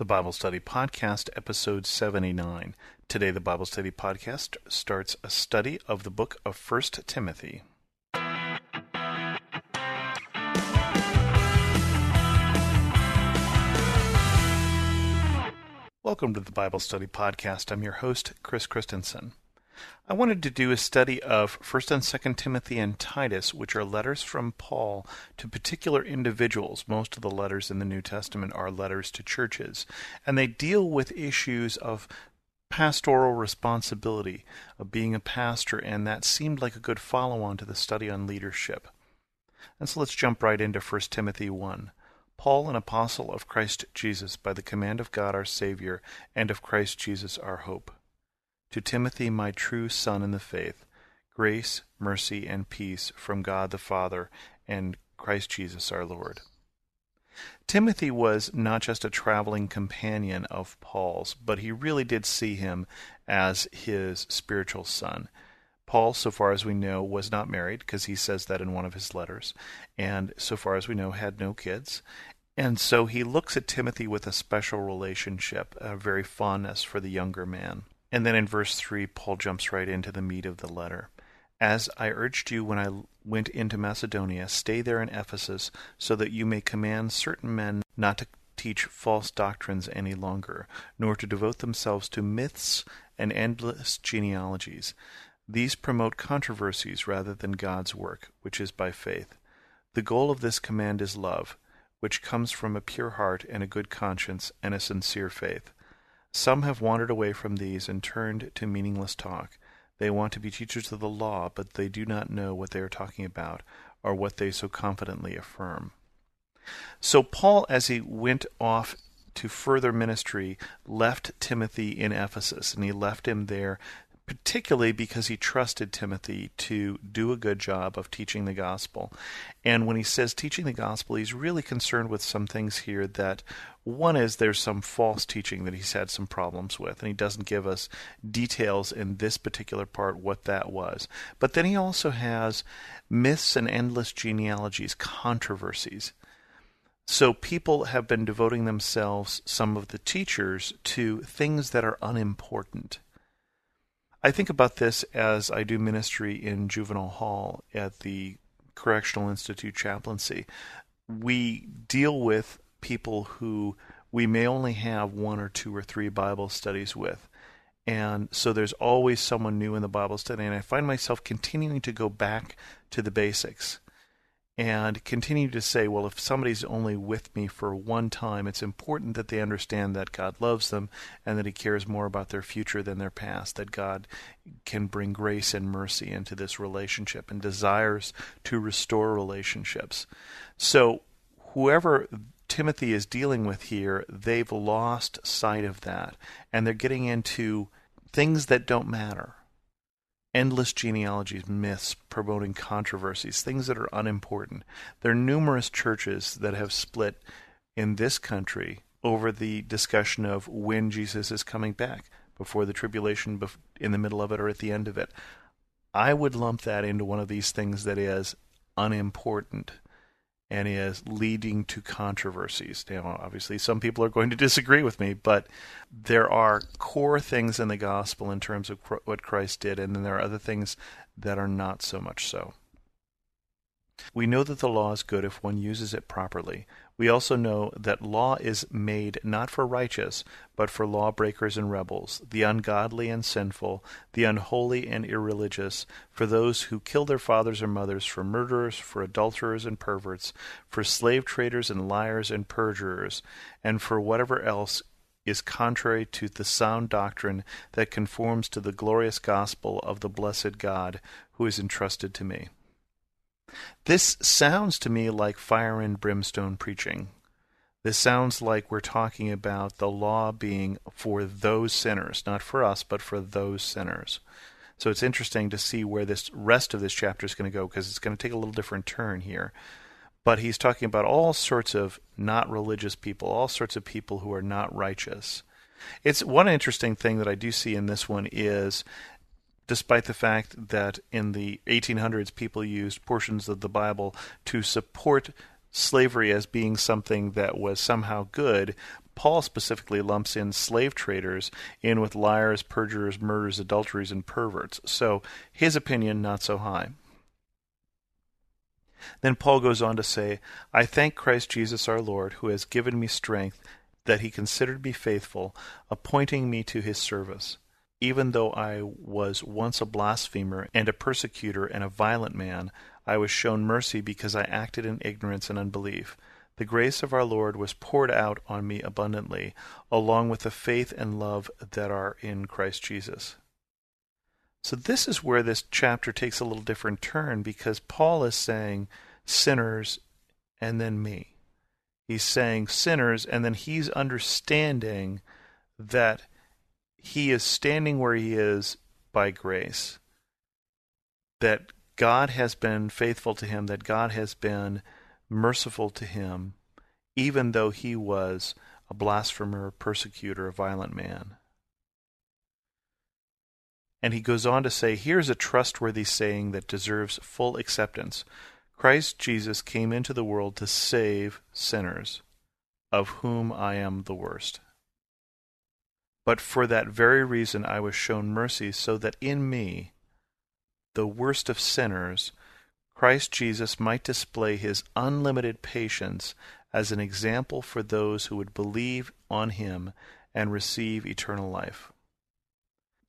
the Bible Study Podcast, episode 79. Today, the Bible Study Podcast starts a study of the book of 1 Timothy. Welcome to the Bible Study Podcast. I'm your host, Chris Christensen. I wanted to do a study of 1st and 2nd Timothy and Titus, which are letters from Paul to particular individuals. Most of the letters in the New Testament are letters to churches, and they deal with issues of pastoral responsibility, of being a pastor, and that seemed like a good follow on to the study on leadership. And so let's jump right into 1 Timothy 1. Paul, an apostle of Christ Jesus, by the command of God our Savior, and of Christ Jesus our hope to Timothy, my true son in the faith, grace, mercy, and peace from God the Father and Christ Jesus our Lord. Timothy was not just a traveling companion of Paul's, but he really did see him as his spiritual son. Paul, so far as we know, was not married, because he says that in one of his letters, and so far as we know, had no kids. And so he looks at Timothy with a special relationship, a very fondness for the younger man. And then in verse 3, Paul jumps right into the meat of the letter. As I urged you when I went into Macedonia, stay there in Ephesus, so that you may command certain men not to teach false doctrines any longer, nor to devote themselves to myths and endless genealogies. These promote controversies rather than God's work, which is by faith. The goal of this command is love, which comes from a pure heart and a good conscience and a sincere faith. Some have wandered away from these and turned to meaningless talk. They want to be teachers of the law, but they do not know what they are talking about or what they so confidently affirm. So, Paul, as he went off to further ministry, left Timothy in Ephesus, and he left him there particularly because he trusted Timothy to do a good job of teaching the gospel. And when he says teaching the gospel, he's really concerned with some things here that one is there's some false teaching that he's had some problems with, and he doesn't give us details in this particular part what that was. But then he also has myths and endless genealogies, controversies. So people have been devoting themselves, some of the teachers, to things that are unimportant I think about this as I do ministry in juvenile hall at the Correctional Institute chaplaincy. We deal with people who we may only have one or two or three Bible studies with. And so there's always someone new in the Bible study. And I find myself continuing to go back to the basics and continue to say, well, if somebody's only with me for one time, it's important that they understand that God loves them and that He cares more about their future than their past, that God can bring grace and mercy into this relationship and desires to restore relationships. So, whoever Timothy is dealing with here, they've lost sight of that and they're getting into things that don't matter endless genealogies, myths, promoting controversies, things that are unimportant. There are numerous churches that have split in this country over the discussion of when Jesus is coming back, before the tribulation, in the middle of it, or at the end of it. I would lump that into one of these things that is unimportant and is leading to controversies. Now, obviously, some people are going to disagree with me, but there are core things in the gospel in terms of what Christ did, and then there are other things that are not so much so. We know that the law is good if one uses it properly. We also know that law is made not for righteous, but for lawbreakers and rebels, the ungodly and sinful, the unholy and irreligious, for those who kill their fathers or mothers, for murderers, for adulterers and perverts, for slave traders and liars and perjurers, and for whatever else is contrary to the sound doctrine that conforms to the glorious gospel of the blessed God who is entrusted to me. This sounds to me like fire and brimstone preaching. This sounds like we're talking about the law being for those sinners, not for us, but for those sinners. So it's interesting to see where this rest of this chapter is going to go because it's going to take a little different turn here. But he's talking about all sorts of not religious people, all sorts of people who are not righteous. It's one interesting thing that I do see in this one is despite the fact that in the 1800s people used portions of the Bible to support slavery as being something that was somehow good, Paul specifically lumps in slave traders in with liars, perjurers, murderers, adulterers, and perverts. So his opinion, not so high. Then Paul goes on to say, I thank Christ Jesus our Lord, who has given me strength, that he considered me faithful, appointing me to his service. Even though I was once a blasphemer and a persecutor and a violent man, I was shown mercy because I acted in ignorance and unbelief. The grace of our Lord was poured out on me abundantly, along with the faith and love that are in Christ Jesus. So, this is where this chapter takes a little different turn because Paul is saying sinners and then me. He's saying sinners, and then he's understanding that he is standing where he is by grace. That God has been faithful to him, that God has been merciful to him, even though he was a blasphemer, a persecutor, a violent man. And he goes on to say, Here's a trustworthy saying that deserves full acceptance. Christ Jesus came into the world to save sinners, of whom I am the worst. But for that very reason I was shown mercy, so that in me, the worst of sinners, Christ Jesus might display his unlimited patience as an example for those who would believe on him and receive eternal life.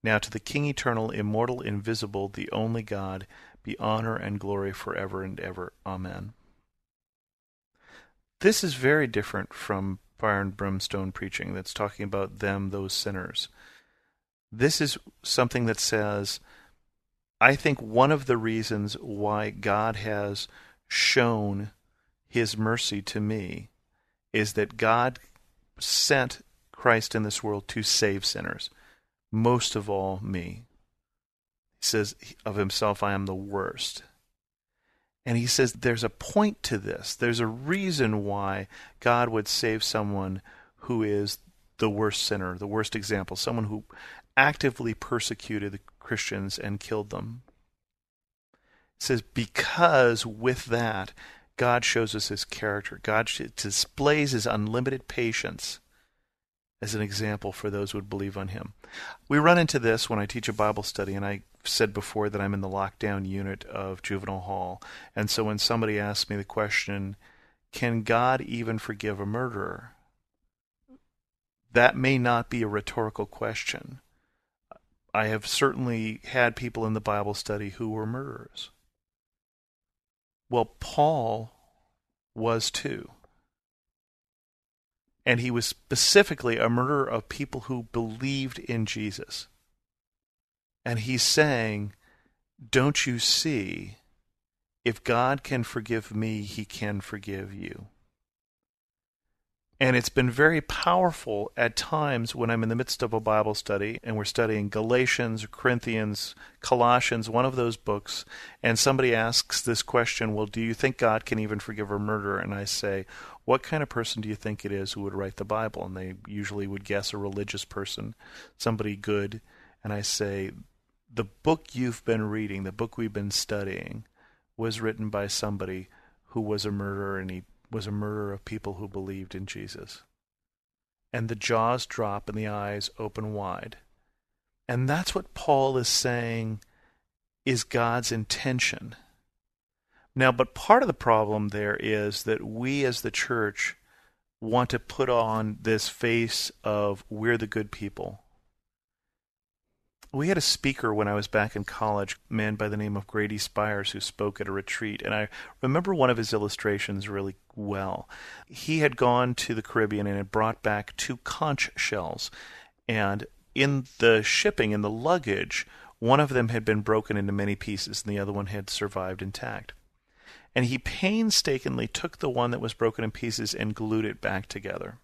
Now to the King eternal, immortal, invisible, the only God, be honor and glory forever and ever. Amen. This is very different from fire and brimstone preaching that's talking about them, those sinners. This is something that says, I think one of the reasons why God has shown his mercy to me is that God sent Christ in this world to save sinners, most of all me. He says of himself, I am the worst. And he says there's a point to this. There's a reason why God would save someone who is the worst sinner, the worst example, someone who actively persecuted the Christians and killed them. It says, because with that, God shows us his character. God displays his unlimited patience as an example for those who would believe on him. We run into this when I teach a Bible study, and I said before that I'm in the lockdown unit of juvenile hall. And so when somebody asks me the question, can God even forgive a murderer? That may not be a rhetorical question. I have certainly had people in the Bible study who were murderers. Well, Paul was too. And he was specifically a murderer of people who believed in Jesus. And he's saying, Don't you see? If God can forgive me, he can forgive you. And it's been very powerful at times when I'm in the midst of a Bible study and we're studying Galatians, Corinthians, Colossians, one of those books, and somebody asks this question, Well, do you think God can even forgive a murderer? And I say, What kind of person do you think it is who would write the Bible? And they usually would guess a religious person, somebody good. And I say, The book you've been reading, the book we've been studying, was written by somebody who was a murderer and he was a murderer of people who believed in Jesus. And the jaws drop and the eyes open wide. And that's what Paul is saying is God's intention. Now, but part of the problem there is that we as the church want to put on this face of we're the good people we had a speaker when I was back in college, a man by the name of Grady Spires, who spoke at a retreat. And I remember one of his illustrations really well. He had gone to the Caribbean and had brought back two conch shells. And in the shipping, in the luggage, one of them had been broken into many pieces and the other one had survived intact. And he painstakingly took the one that was broken in pieces and glued it back together.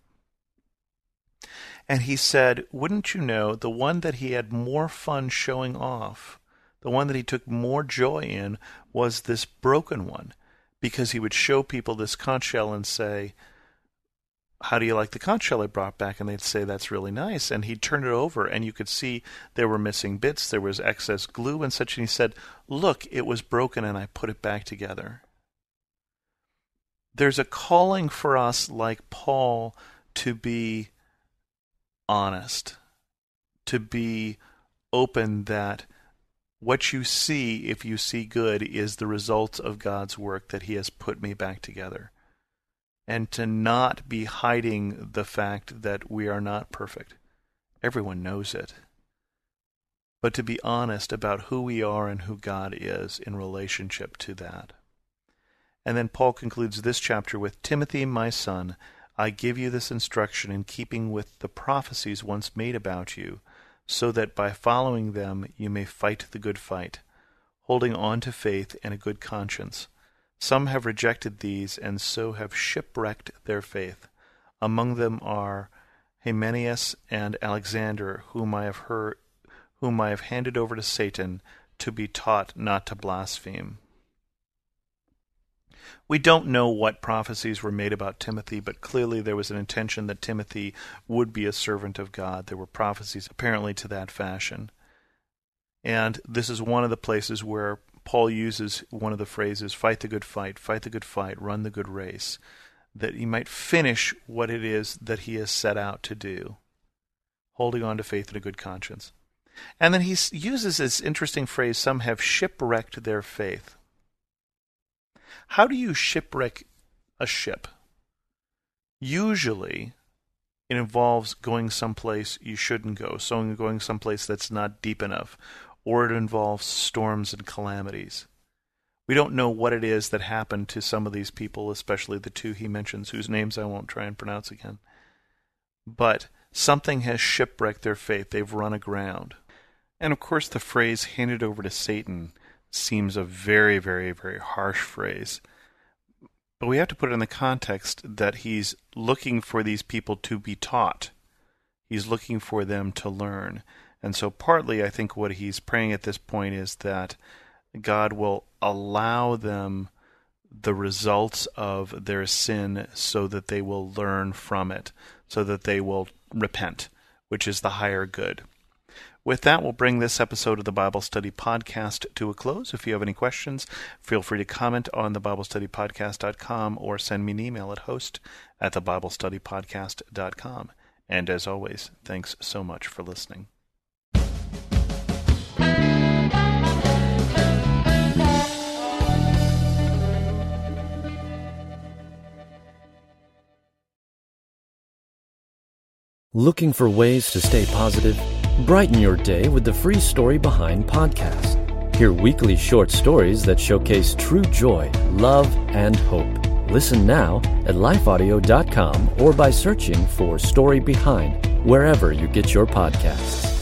And he said, Wouldn't you know, the one that he had more fun showing off, the one that he took more joy in, was this broken one, because he would show people this conch shell and say, how do you like the conch shell I brought back? And they'd say, that's really nice. And he'd turn it over, and you could see there were missing bits, there was excess glue and such. And he said, look, it was broken, and I put it back together. There's a calling for us, like Paul, to be honest, to be open that what you see, if you see good, is the result of God's work that He has put me back together. And to not be hiding the fact that we are not perfect. Everyone knows it. But to be honest about who we are and who God is in relationship to that. And then Paul concludes this chapter with Timothy, my son, I give you this instruction in keeping with the prophecies once made about you so that by following them you may fight the good fight, holding on to faith and a good conscience. Some have rejected these, and so have shipwrecked their faith. Among them are Hymenaeus and Alexander, whom I have heard, whom I have handed over to Satan to be taught not to blaspheme. We don't know what prophecies were made about Timothy, but clearly there was an intention that Timothy would be a servant of God. There were prophecies apparently to that fashion. And this is one of the places where Paul uses one of the phrases fight the good fight, fight the good fight, run the good race, that he might finish what it is that he has set out to do, holding on to faith and a good conscience. And then he uses this interesting phrase some have shipwrecked their faith. How do you shipwreck a ship? Usually, it involves going someplace you shouldn't go, so going someplace that's not deep enough, or it involves storms and calamities. We don't know what it is that happened to some of these people, especially the two he mentions, whose names I won't try and pronounce again. But something has shipwrecked their faith. They've run aground. And of course, the phrase handed over to Satan seems a very, very, very harsh phrase. But we have to put it in the context that he's looking for these people to be taught. He's looking for them to learn. And so, partly, I think what he's praying at this point is that God will allow them the results of their sin so that they will learn from it, so that they will repent, which is the higher good. With that, we'll bring this episode of the Bible Study Podcast to a close. If you have any questions, feel free to comment on the BibleStudyPodcast.com or send me an email at host at the BibleStudyPodcast.com. And as always, thanks so much for listening. Looking for ways to stay positive? Brighten your day with the Free Story Behind podcast. Hear weekly short stories that showcase true joy, love, and hope. Listen now at lifeaudio.com or by searching for Story Behind wherever you get your podcasts.